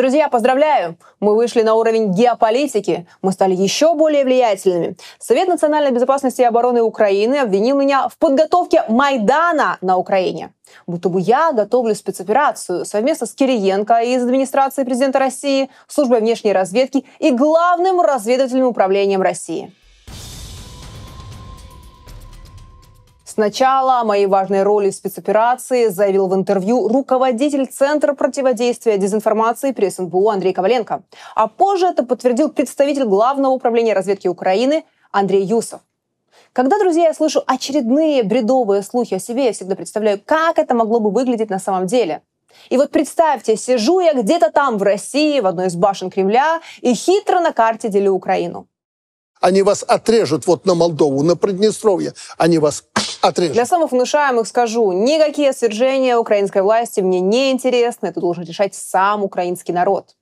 Друзья, поздравляю! Мы вышли на уровень геополитики, мы стали еще более влиятельными. Совет национальной безопасности и обороны Украины обвинил меня в подготовке Майдана на Украине. Будто бы я готовлю спецоперацию совместно с Кириенко из администрации президента России, службой внешней разведки и главным разведывательным управлением России. Сначала о моей важной роли в спецоперации заявил в интервью руководитель Центра противодействия дезинформации при СНБУ Андрей Коваленко. А позже это подтвердил представитель Главного управления разведки Украины Андрей Юсов. Когда, друзья, я слышу очередные бредовые слухи о себе, я всегда представляю, как это могло бы выглядеть на самом деле. И вот представьте, сижу я где-то там в России, в одной из башен Кремля, и хитро на карте делю Украину. Они вас отрежут вот на Молдову, на Приднестровье. Они вас отрежут. Для самых внушаемых скажу, никакие свержения украинской власти мне не интересны. Это должен решать сам украинский народ.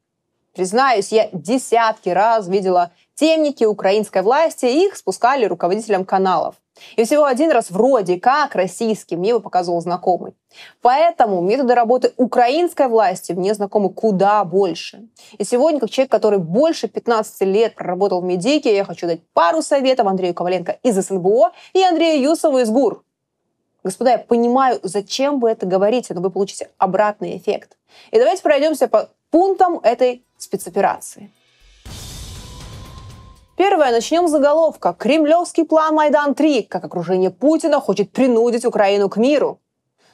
Признаюсь, я десятки раз видела темники украинской власти, их спускали руководителям каналов. И всего один раз вроде как российский мне его показывал знакомый. Поэтому методы работы украинской власти мне знакомы куда больше. И сегодня, как человек, который больше 15 лет проработал в Медике, я хочу дать пару советов Андрею Коваленко из СНБО и Андрею Юсову из ГУР. Господа, я понимаю, зачем вы это говорите, но вы получите обратный эффект. И давайте пройдемся по пунктам этой спецоперации. Первое. Начнем с заголовка. Кремлевский план Майдан-3. Как окружение Путина хочет принудить Украину к миру.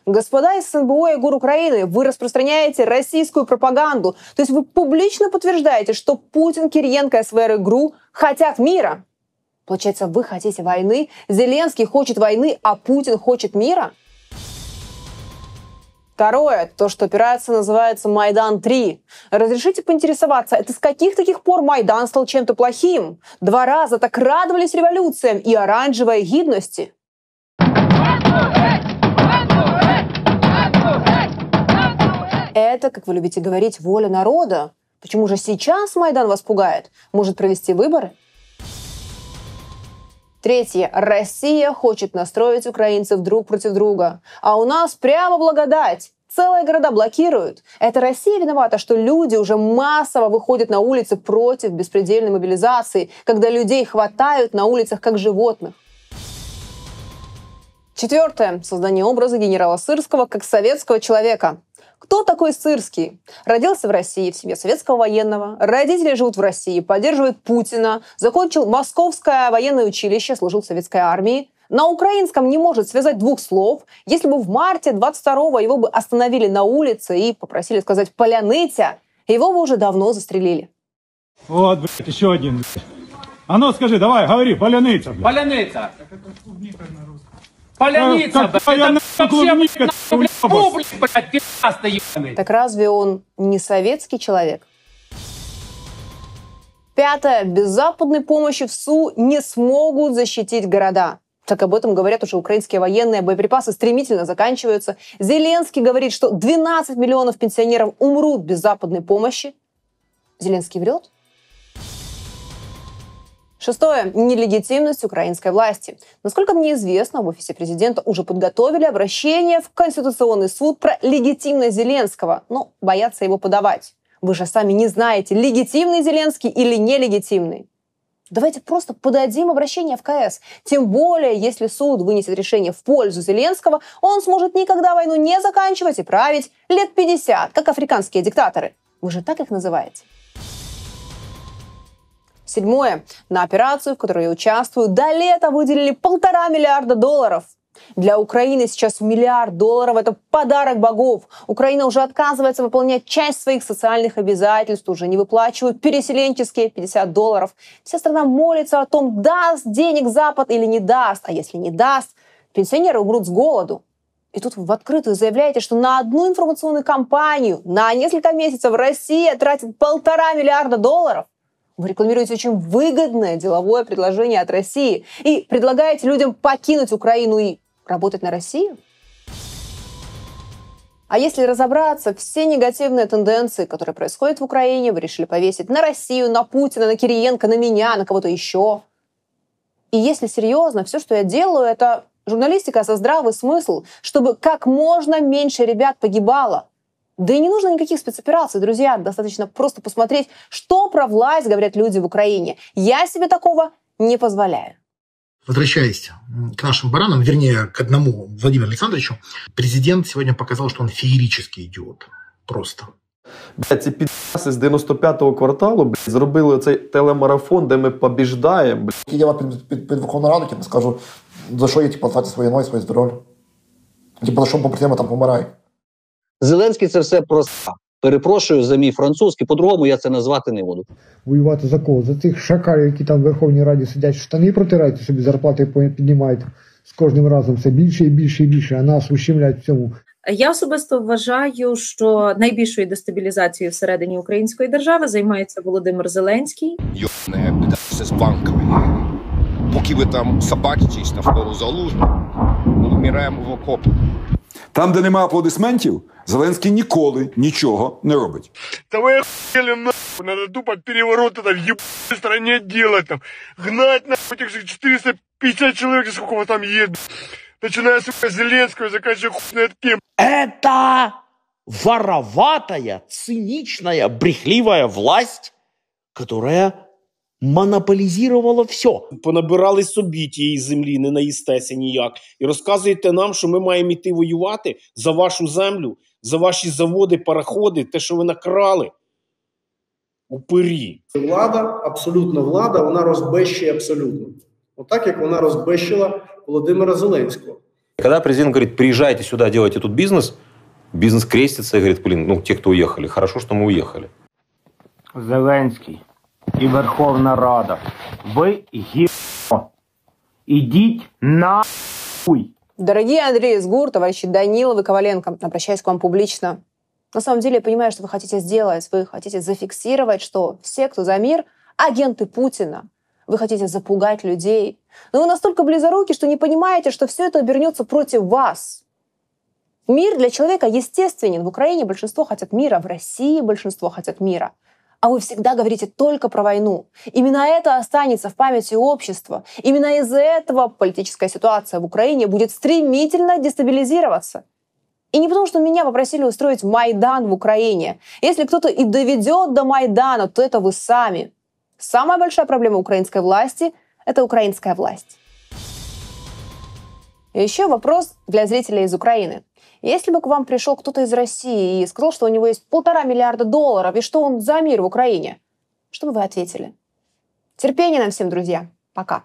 Господа из СНБО и ГУР Украины, вы распространяете российскую пропаганду. То есть вы публично подтверждаете, что Путин, Кириенко и СВР ГРУ хотят мира. Получается, вы хотите войны, Зеленский хочет войны, а Путин хочет мира? Второе, то, что операция называется «Майдан-3». Разрешите поинтересоваться, это с каких таких пор Майдан стал чем-то плохим? Два раза так радовались революциям и оранжевой гидности. Это, как вы любите говорить, воля народа. Почему же сейчас Майдан вас пугает? Может провести выборы? Третье. Россия хочет настроить украинцев друг против друга. А у нас прямо благодать. Целые города блокируют. Это Россия виновата, что люди уже массово выходят на улицы против беспредельной мобилизации, когда людей хватают на улицах как животных. Четвертое. Создание образа генерала Сырского как советского человека. Кто такой Сырский? Родился в России в семье советского военного. Родители живут в России, поддерживают Путина. Закончил Московское военное училище, служил в советской армии. На украинском не может связать двух слов. Если бы в марте 22-го его бы остановили на улице и попросили сказать «поляныця», его бы уже давно застрелили. Вот, блядь, еще один. Блядь. А ну скажи, давай, говори, поляныца. Блядь. Поляныца. Поляница, Как твоя это нахуй вообще, клубника, блядь, ты блядь, блядь, ебаный. Так разве он не советский человек? Пятое. Без западной помощи в СУ не смогут защитить города. Так об этом говорят уже украинские военные. Боеприпасы стремительно заканчиваются. Зеленский говорит, что 12 миллионов пенсионеров умрут без западной помощи. Зеленский врет? Шестое. Нелегитимность украинской власти. Насколько мне известно, в офисе президента уже подготовили обращение в Конституционный суд про легитимность Зеленского, но боятся его подавать. Вы же сами не знаете, легитимный Зеленский или нелегитимный. Давайте просто подадим обращение в КС. Тем более, если суд вынесет решение в пользу Зеленского, он сможет никогда войну не заканчивать и править лет 50, как африканские диктаторы. Вы же так их называете. Седьмое. На операцию, в которой я участвую, до лета выделили полтора миллиарда долларов. Для Украины сейчас миллиард долларов – это подарок богов. Украина уже отказывается выполнять часть своих социальных обязательств, уже не выплачивают переселенческие 50 долларов. Вся страна молится о том, даст денег Запад или не даст. А если не даст, пенсионеры умрут с голоду. И тут в открытую заявляете, что на одну информационную кампанию на несколько месяцев Россия тратит полтора миллиарда долларов. Вы рекламируете очень выгодное деловое предложение от России и предлагаете людям покинуть Украину и работать на Россию? А если разобраться, все негативные тенденции, которые происходят в Украине, вы решили повесить на Россию, на Путина, на Кириенко, на меня, на кого-то еще. И если серьезно, все, что я делаю, это журналистика за здравый смысл, чтобы как можно меньше ребят погибало. Да и не нужно никаких спецопераций, друзья. Достаточно просто посмотреть, что про власть говорят люди в Украине. Я себе такого не позволяю. Возвращаясь к нашим баранам, вернее, к одному Владимиру Александровичу, президент сегодня показал, что он феерический идиот. Просто. Блядь, ці підаси з 95-го кварталу блядь, зробили цей телемарафон, де ми побіждаємо. Блядь. Я під, під, під Верховну Раду, типу, скажу, за що я типу, стати своєю ною, своє здоров'я. Типу, за що побратими там помирають. Зеленський це все просто. Перепрошую за мій французький, по-другому я це назвати не буду. Воювати за кого? За тих шакалів, які там в Верховній Раді сидять, штани протирають, собі зарплати піднімають з кожним разом все більше і більше і більше, а нас ущемлять в цьому. Я особисто вважаю, що найбільшою дестабілізацією всередині української держави займається Володимир Зеленський. Йоне з банками. Поки ви там собачитесь навколо залужного, ми вмираємо в окопах. Там, де немає аплодисментів, Зеленський ніколи нічого не робить. Да вы охуели нахуй, надо тупо переворот это в ебаной стране делать там. Гнать нахуй этих же 450 человек, сколько вас там едет. Начиная с сука, Зеленского, заканчивая хуй знает кем. Это вороватая, циничная, брехливая власть, которая монополізувало все. Понабирали собі тієї землі, не наїстеся ніяк. І розказуєте нам, що ми маємо йти воювати за вашу землю, за ваші заводи, пароходи, те, що ви накрали. Упирі. Влада, абсолютна влада, вона розбещує абсолютно. Отак, як вона розбещила Володимира Зеленського. Когда президент говорит, приезжайте сюда, делайте тут бизнес, бизнес крестится и говорит, блин, ну, те, кто уехали, хорошо, что мы уехали. Зеленський і Верховна Рада. Ви гіо. Ідіть нахуй. Дорогие Андрей Сгур, товарищи Данилов и Коваленко, обращаюсь к вам публично. На самом деле я понимаю, что вы хотите сделать. Вы хотите зафиксировать, что все, кто за мир, агенты Путина. Вы хотите запугать людей. Но вы настолько близоруки, что не понимаете, что все это обернется против вас. Мир для человека естественен. В Украине большинство хотят мира, в России большинство хотят мира. А вы всегда говорите только про войну. Именно это останется в памяти общества. Именно из-за этого политическая ситуация в Украине будет стремительно дестабилизироваться. И не потому, что меня попросили устроить Майдан в Украине. Если кто-то и доведет до Майдана, то это вы сами. Самая большая проблема украинской власти – это украинская власть. И еще вопрос для зрителей из Украины. Если бы к вам пришел кто-то из России и сказал, что у него есть полтора миллиарда долларов и что он за мир в Украине, что бы вы ответили? Терпения нам всем, друзья. Пока.